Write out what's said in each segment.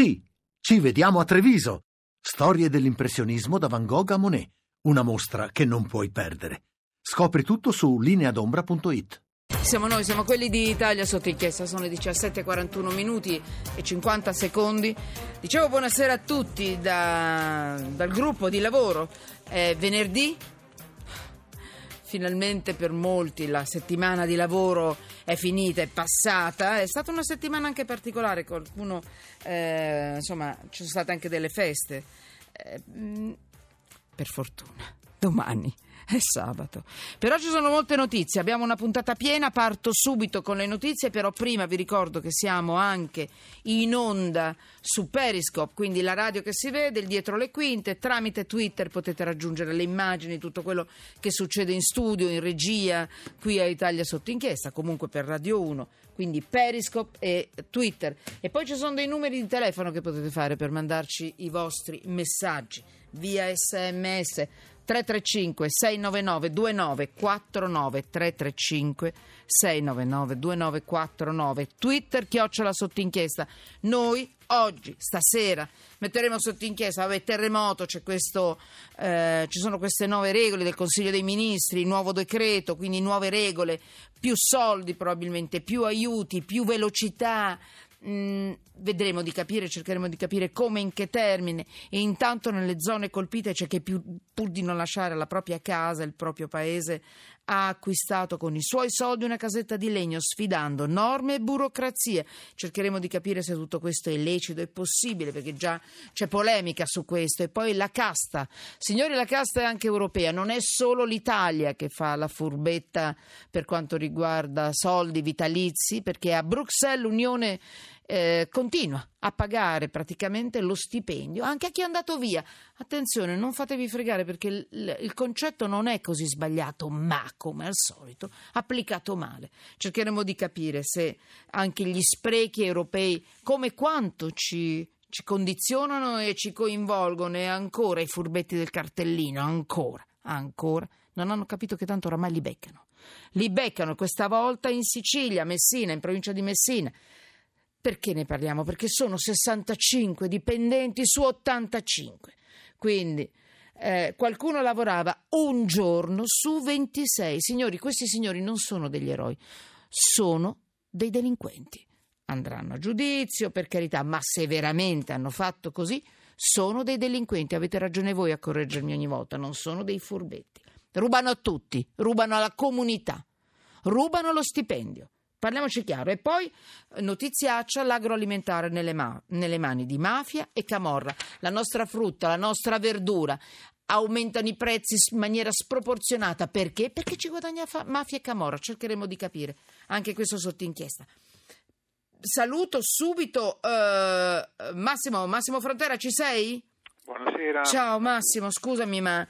Sì, ci vediamo a Treviso. Storie dell'impressionismo da Van Gogh a Monet. Una mostra che non puoi perdere. Scopri tutto su lineadombra.it. Siamo noi, siamo quelli di Italia sotto inchiesta, sono le 17.41 minuti e 50 secondi. Dicevo buonasera a tutti da- dal gruppo di lavoro. È venerdì, finalmente per molti la settimana di lavoro è finita, è passata. È stata una settimana anche particolare, qualcuno, eh, insomma, ci sono state anche delle feste. Eh, mm, per fortuna, domani è sabato. Però ci sono molte notizie, abbiamo una puntata piena, parto subito con le notizie, però prima vi ricordo che siamo anche in onda su Periscope, quindi la radio che si vede, il dietro le quinte, tramite Twitter potete raggiungere le immagini, tutto quello che succede in studio, in regia, qui a Italia sotto inchiesta, comunque per Radio 1 quindi Periscope e Twitter. E poi ci sono dei numeri di telefono che potete fare per mandarci i vostri messaggi via sms 335 699 2949 335 699 2949 Twitter chiocciola sotto inchiesta noi oggi, stasera metteremo sotto inchiesta vabbè terremoto questo, eh, ci sono queste nuove regole del Consiglio dei Ministri nuovo decreto, quindi nuove regole più soldi probabilmente, più aiuti, più velocità Mm, vedremo di capire, cercheremo di capire come, in che termine. E intanto nelle zone colpite c'è chi pur di non lasciare la propria casa, il proprio paese, ha acquistato con i suoi soldi una casetta di legno sfidando norme e burocrazia. Cercheremo di capire se tutto questo è lecito e possibile perché già c'è polemica su questo e poi la casta. Signori, la casta è anche europea, non è solo l'Italia che fa la furbetta per quanto riguarda soldi vitalizi perché a Bruxelles l'Unione eh, continua a pagare praticamente lo stipendio anche a chi è andato via. Attenzione, non fatevi fregare perché il, il, concetto non è così sbagliato, ma come al solito applicato male. Cercheremo di capire se anche gli sprechi europei, come quanto ci ci condizionano e ci coinvolgono e ancora i furbetti del cartellino, ancora, ancora, non hanno capito che tanto oramai li beccano. Li beccano questa volta in Sicilia, Messina, in provincia di Messina. Perché ne parliamo? Perché sono 65 dipendenti su 85. Quindi eh, qualcuno lavorava un giorno su 26. Signori, questi signori non sono degli eroi, sono dei delinquenti. Andranno a giudizio, per carità, ma se veramente hanno fatto così, sono dei delinquenti. Avete ragione voi a correggermi ogni volta, non sono dei furbetti. Rubano a tutti, rubano alla comunità, rubano lo stipendio. Parliamoci chiaro. E poi notiziaccia l'agroalimentare nelle, ma- nelle mani di mafia e camorra. La nostra frutta, la nostra verdura aumentano i prezzi in maniera sproporzionata. Perché? Perché ci guadagna fa- mafia e camorra. Cercheremo di capire. Anche questo sotto inchiesta. Saluto subito eh, Massimo. Massimo Frontera, ci sei? Buonasera. Ciao Massimo, scusami ma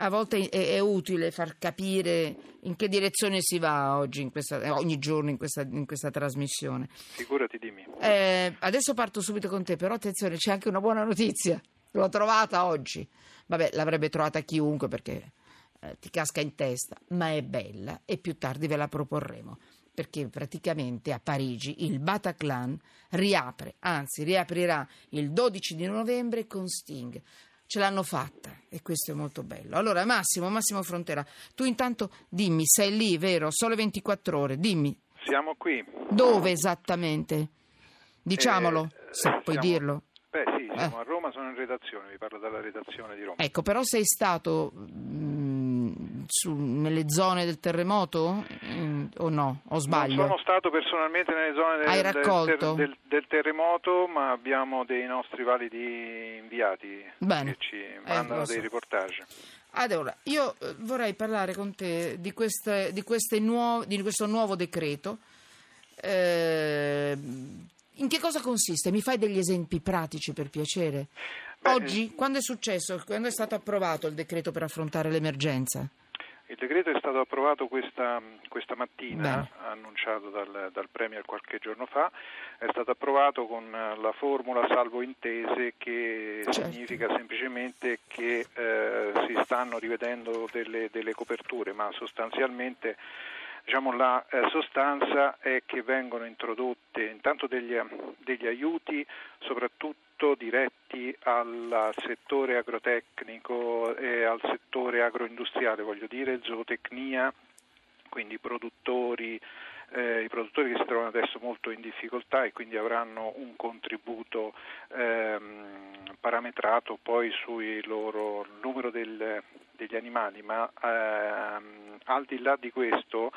a volte è, è, utile far capire in che direzione si va oggi, questa, eh, ogni giorno in questa, in questa, trasmissione. Figurati, dimmi. Eh, adesso parto subito con te, però attenzione, c'è anche una buona notizia. L'ho trovata oggi. Vabbè, l'avrebbe trovata chiunque perché eh, ti casca in testa, ma è bella e più tardi ve la proporremo. Perché praticamente a Parigi il Bataclan riapre, anzi riaprirà il 12 di novembre con Sting ce l'hanno fatta e questo è molto bello. Allora Massimo, Massimo Frontera, tu intanto dimmi, sei lì, vero? Sole 24 ore, dimmi. Siamo qui. Dove esattamente? Diciamolo, eh, se siamo... puoi dirlo. Beh sì, siamo eh. a Roma, sono in redazione, vi parlo dalla redazione di Roma. Ecco, però sei stato mh, su, nelle zone del terremoto mh, o no? O sbaglio? Non sono stato personalmente nelle zone del, del, del, del, terremoto, ma abbiamo dei nostri validi inviati Bene. che ci mandano eh, so. dei reportage. Allora, io eh, vorrei parlare con te di, queste, di, queste nuove, di questo nuovo decreto. Eh, in che cosa consiste? Mi fai degli esempi pratici per piacere? Beh, Oggi, quando è successo? Quando è stato approvato il decreto per affrontare l'emergenza? Il decreto è stato approvato questa, questa mattina, Beh. annunciato dal, dal, Premier qualche giorno fa, è stato approvato con la formula salvo intese che certo. significa semplicemente che eh, si stanno rivedendo delle, delle coperture, ma sostanzialmente Diciamo, la eh, sostanza è che vengono introdotte intanto degli, degli aiuti soprattutto diretti al settore agrotecnico e al settore agroindustriale, voglio dire zootecnia, quindi produttori, eh, i produttori che si trovano adesso molto in difficoltà e quindi avranno un contributo ehm, parametrato poi sul loro numero del, degli animali, ma ehm, al di là di questo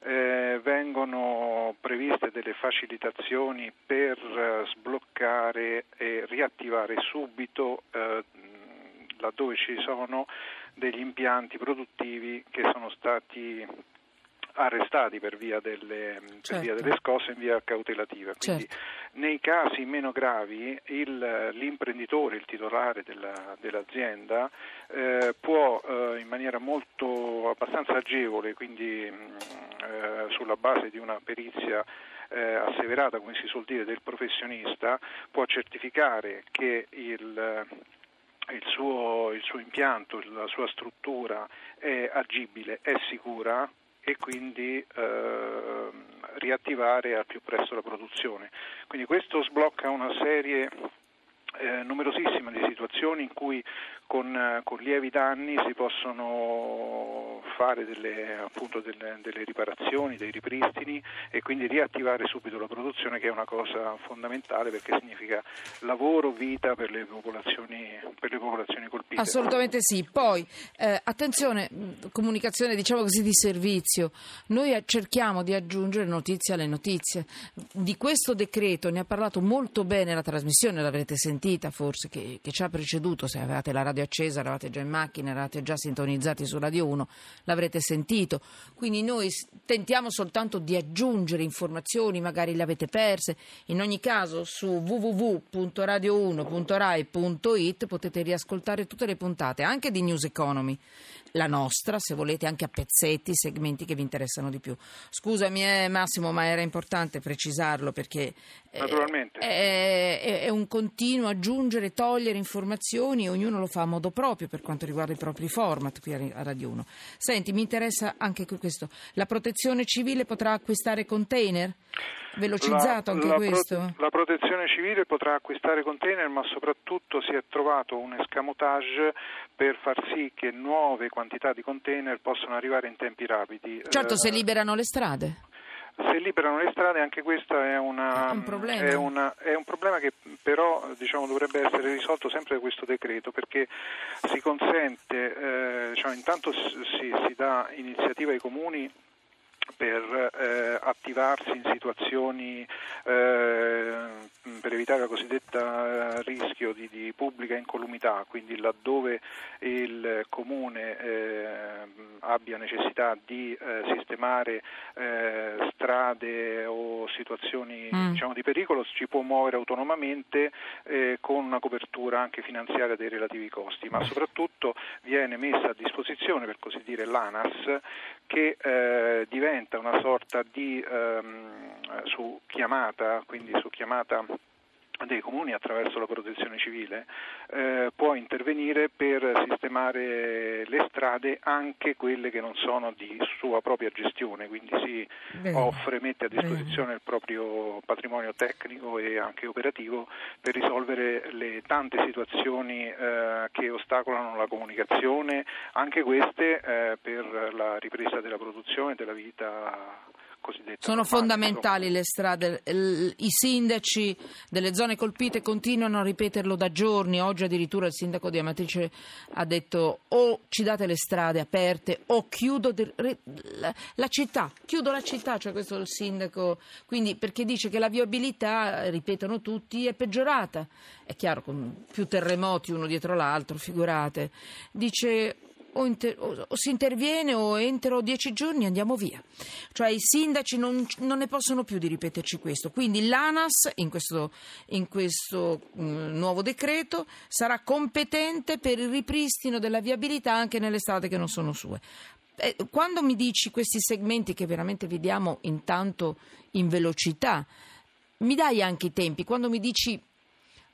eh, vengono previste delle facilitazioni per eh, sbloccare e riattivare subito eh, laddove ci sono degli impianti produttivi che sono stati arrestati per via delle, certo. per via delle scosse in via cautelativa. Quindi certo. nei casi meno gravi il, l'imprenditore, il titolare della, dell'azienda eh, può eh, in maniera molto abbastanza agevole, quindi mh, eh, sulla base di una perizia eh, asseverata, come si suol dire, del professionista, può certificare che il il suo, il suo, impianto, la sua struttura è agibile, è sicura e quindi eh, riattivare al più presto la produzione. Quindi questo sblocca una serie eh, numerosissima di situazioni in cui con, con, lievi danni si possono fare delle, appunto delle, delle, riparazioni, dei ripristini e quindi riattivare subito la produzione che è una cosa fondamentale perché significa lavoro, vita per le popolazioni, per le popolazioni colpite. Assolutamente sì. Poi eh, attenzione, comunicazione diciamo così di servizio, noi cerchiamo di aggiungere notizie alle notizie. Di questo decreto ne ha parlato molto bene la trasmissione, l'avrete sentita forse che, che ci ha preceduto se avevate la radio accesa, eravate già in macchina, eravate già sintonizzati su Radio 1, l'avrete sentito. Quindi noi tentiamo soltanto di aggiungere informazioni, magari le avete perse. In ogni caso su www.radio1.rai.it potete riascoltare tutte le puntate, anche di News Economy la nostra, se volete anche a pezzetti, segmenti che vi interessano di più. Scusami eh, Massimo, ma era importante precisarlo perché eh, Naturalmente. È, è, è, un continuo aggiungere, togliere informazioni, ognuno lo fa a modo proprio per quanto riguarda i propri format qui a Radio 1. Senti, mi interessa anche questo. La protezione civile potrà acquistare container? Velocizzato la, anche la questo? Pro, la protezione civile potrà acquistare container, ma soprattutto si è trovato un escamotage per far sì che nuove quantità di container possano arrivare in tempi rapidi. Certo, eh, se liberano le strade se liberano le strade anche questo è, una, è, un, problema. È, una, è un problema che però diciamo, dovrebbe essere risolto sempre da questo decreto perché si consente, eh, diciamo, intanto si, si dà iniziativa ai comuni per eh, attivarsi in situazioni eh, per evitare la cosiddetta rischio di, di, pubblica incolumità, quindi laddove il comune eh, abbia necessità di eh, sistemare eh, strade o situazioni mm. diciamo, di pericolo ci può muovere autonomamente eh, con una copertura anche finanziaria dei relativi costi, ma soprattutto viene messa a disposizione per così dire l'ANAS che diventa una sorta di ehm, su chiamata, quindi su chiamata dei comuni attraverso la protezione civile eh, può intervenire per sistemare le strade anche quelle che non sono di sua propria gestione, quindi si Bene. offre, mette a disposizione Bene. il proprio patrimonio tecnico e anche operativo per risolvere le tante situazioni eh, che ostacolano la comunicazione, anche queste eh, per la ripresa della produzione e della vita sono fondamentali le strade, i sindaci delle zone colpite continuano a ripeterlo da giorni, oggi addirittura il sindaco di Amatrice ha detto o ci date le strade aperte o chiudo la città, chiudo la città, cioè questo è il sindaco, quindi perché dice che la viabilità, ripetono tutti, è peggiorata, è chiaro con più terremoti uno dietro l'altro, figurate, dice o, inter- o, si interviene o entro dieci giorni andiamo via. Cioè i sindaci non, non ne possono più di ripeterci questo. Quindi l'ANAS in questo, in questo mm, nuovo decreto sarà competente per il ripristino della viabilità anche nelle strade che non sono sue. Eh, quando mi dici questi segmenti che veramente vediamo intanto in velocità, mi dai anche i tempi. Quando mi dici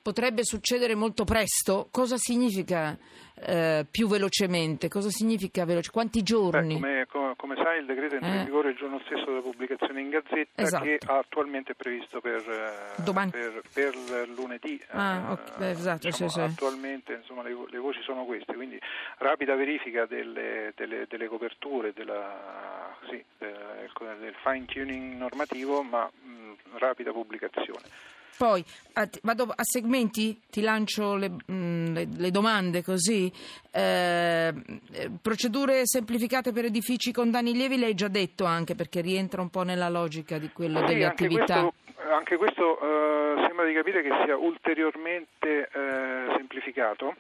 potrebbe succedere molto presto. Cosa significa eh, più velocemente? Cosa significa veloce? Quanti giorni? Beh, come, come, sai il decreto entra in eh. vigore il giorno stesso della pubblicazione in Gazzetta esatto. che attualmente è previsto per, eh, per, per lunedì. Ah, okay. Beh, esatto, diciamo, sì, sì. Attualmente insomma, le, le, voci sono queste, quindi rapida verifica delle, delle, delle coperture, della, sì, del, del fine tuning normativo ma mh, rapida pubblicazione. Poi vado a segmenti, ti lancio le, mm, le, le domande così. Eh, procedure semplificate per edifici con danni lievi, lei già detto anche perché rientra un po' nella logica di quello sì, delle anche attività. Questo, anche questo eh, sembra di capire che sia ulteriormente eh, semplificato,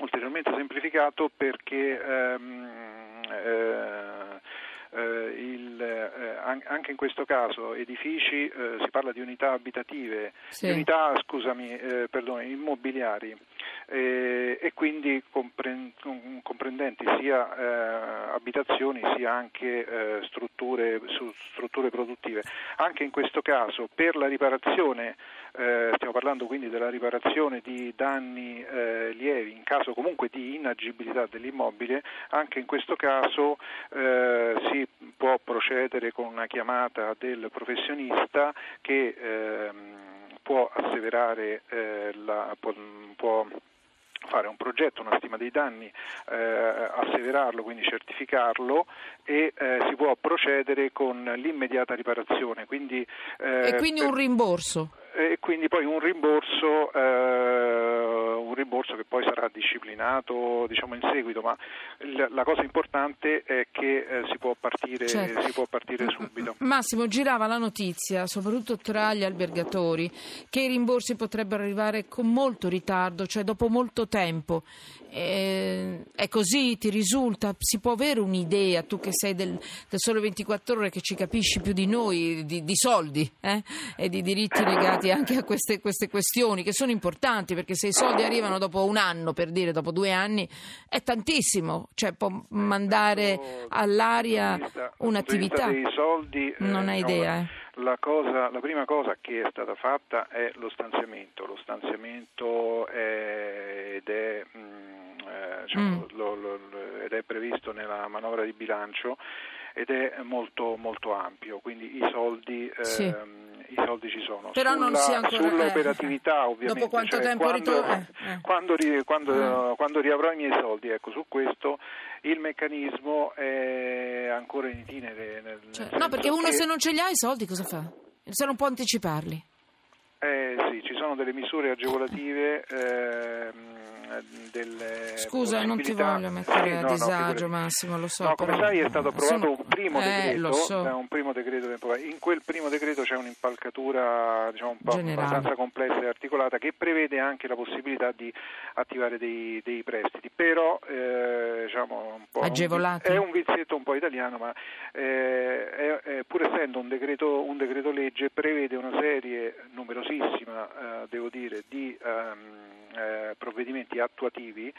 ulteriormente semplificato perché ehm, eh, eh, il, eh, anche in questo caso edifici, eh, si parla di unità abitative, sì. di unità scusami, eh, perdono, immobiliari eh, e quindi comprendenti sia eh, abitazioni sia anche strutture, strutture, produttive. Anche in questo caso per la riparazione, stiamo parlando quindi della riparazione di danni lievi in caso comunque di inagibilità dell'immobile, anche in questo caso si può procedere con una chiamata del professionista che ehm, può asseverare eh, la, può, può fare un progetto, una stima dei danni, eh, asseverarlo, quindi certificarlo e eh, si può procedere con l'immediata riparazione. Quindi, eh, e quindi un rimborso? E quindi poi un rimborso eh, un rimborso che poi sarà disciplinato diciamo, in seguito, ma la cosa importante è che eh, si, può partire, certo. si può partire subito. Massimo, girava la notizia, soprattutto tra gli albergatori, che i rimborsi potrebbero arrivare con molto ritardo, cioè dopo molto tempo. Eh, è così, ti risulta? Si può avere un'idea, tu che sei del, del Sole 24 Ore, che ci capisci più di noi, di, di soldi eh? e di diritti legati anche a queste, queste questioni, che sono importanti, perché se i soldi arrivano dopo un anno, per dire dopo due anni, è tantissimo, cioè può mandare all'aria un'attività. Soldi, eh, non hai idea. Eh? La, cosa, la, prima cosa che è stata fatta è lo stanziamento. Lo stanziamento è, ed è mh, mm, diciamo, mm. lo, lo, ed è previsto nella manovra di bilancio ed è molto, molto ampio, quindi i soldi, sì. ehm, i soldi ci sono. Però Sulla, non si è ancora, sull'operatività eh, ovviamente. Dopo quanto cioè, tempo quando, ritorna? Eh, eh. Quando, quando, eh. quando, riavrò i miei soldi, ecco, su questo il meccanismo è ancora in itinere. Nel, cioè, nel no, perché uno che... se non ce li ha i soldi cosa fa? Se non può anticiparli. Eh sì, ci sono delle misure agevolative. Ehm, delle Scusa, non ti voglio mettere sì, a no, disagio, no, Massimo, lo so. No, come però... sai è stato approvato sono... un primo eh, decreto, so. un primo decreto in quel primo decreto c'è un'impalcatura diciamo, un po' abbastanza complessa e articolata che prevede anche la possibilità di attivare dei, dei prestiti, però eh, diciamo, un è un vizietto un po' italiano, ma eh, è, è, pur essendo un decreto, un decreto legge prevede una serie numerosissima, eh, devo dire, di um, eh, provvedimenti attuativi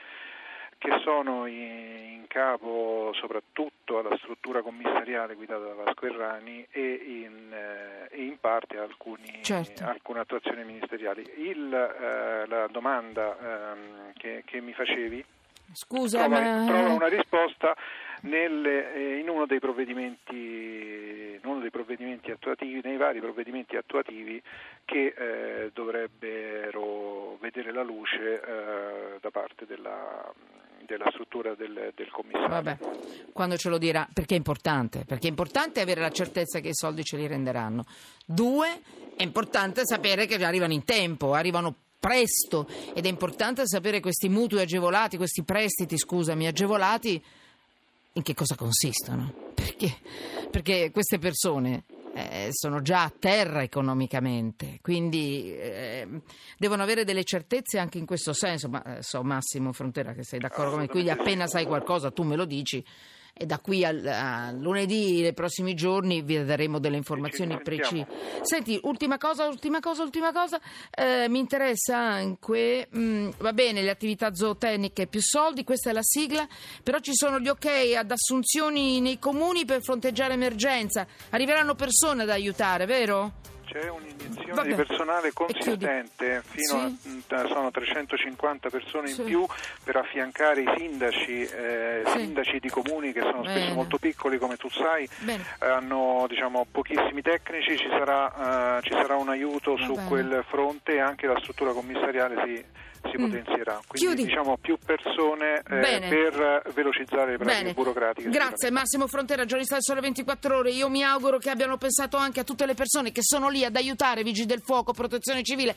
che sono in, capo soprattutto alla struttura commissariale guidata da Vasco Errani e in, eh, in parte alcuni, certo. alcune attuazioni ministeriali. Il, eh, la domanda ehm, che, che, mi facevi Scusa, trova, ma... trova una risposta nel, eh, in uno dei provvedimenti, uno dei provvedimenti attuativi, nei vari provvedimenti attuativi che eh, dovrebbero vedere la luce eh, da parte della, della struttura del, del, commissario. Vabbè, quando ce lo dirà, perché è importante, perché è importante avere la certezza che i soldi ce li renderanno. Due, è importante sapere che arrivano in tempo, arrivano presto ed è importante sapere questi mutui agevolati, questi prestiti, scusami, agevolati in che cosa consistono. Perché, perché queste persone eh, sono già a terra economicamente, quindi eh, devono avere delle certezze anche in questo senso. Ma eh, so Massimo Frontera che sei d'accordo con me, quindi appena sai qualcosa tu me lo dici e da qui al, a lunedì, nei prossimi giorni, vi daremo delle informazioni precise. Senti, ultima cosa, ultima cosa, ultima cosa, eh, mi interessa anche, mh, mm, va bene, le attività zootecniche, più soldi, questa è la sigla, però ci sono gli ok ad assunzioni nei comuni per fronteggiare emergenza, arriveranno persone ad aiutare, vero? C'è un'iniezione di personale consistente, fino sì. a sono 350 persone in sì. più per affiancare i sindaci, eh, sì. sindaci di comuni che sono spesso Bene. molto piccoli come tu sai, Bene. hanno diciamo, pochissimi tecnici, ci sarà, uh, ci sarà un aiuto Va su bene. quel fronte e anche la struttura commissariale si si mm. potenzierà. Quindi Chiudi. diciamo più persone eh, per velocizzare le pratiche Bene. burocratiche. Grazie Massimo Frontera, giornalista del Sole 24 Ore. Io mi auguro che abbiano pensato anche a tutte le persone che sono lì ad aiutare Vigili del Fuoco, Protezione Civile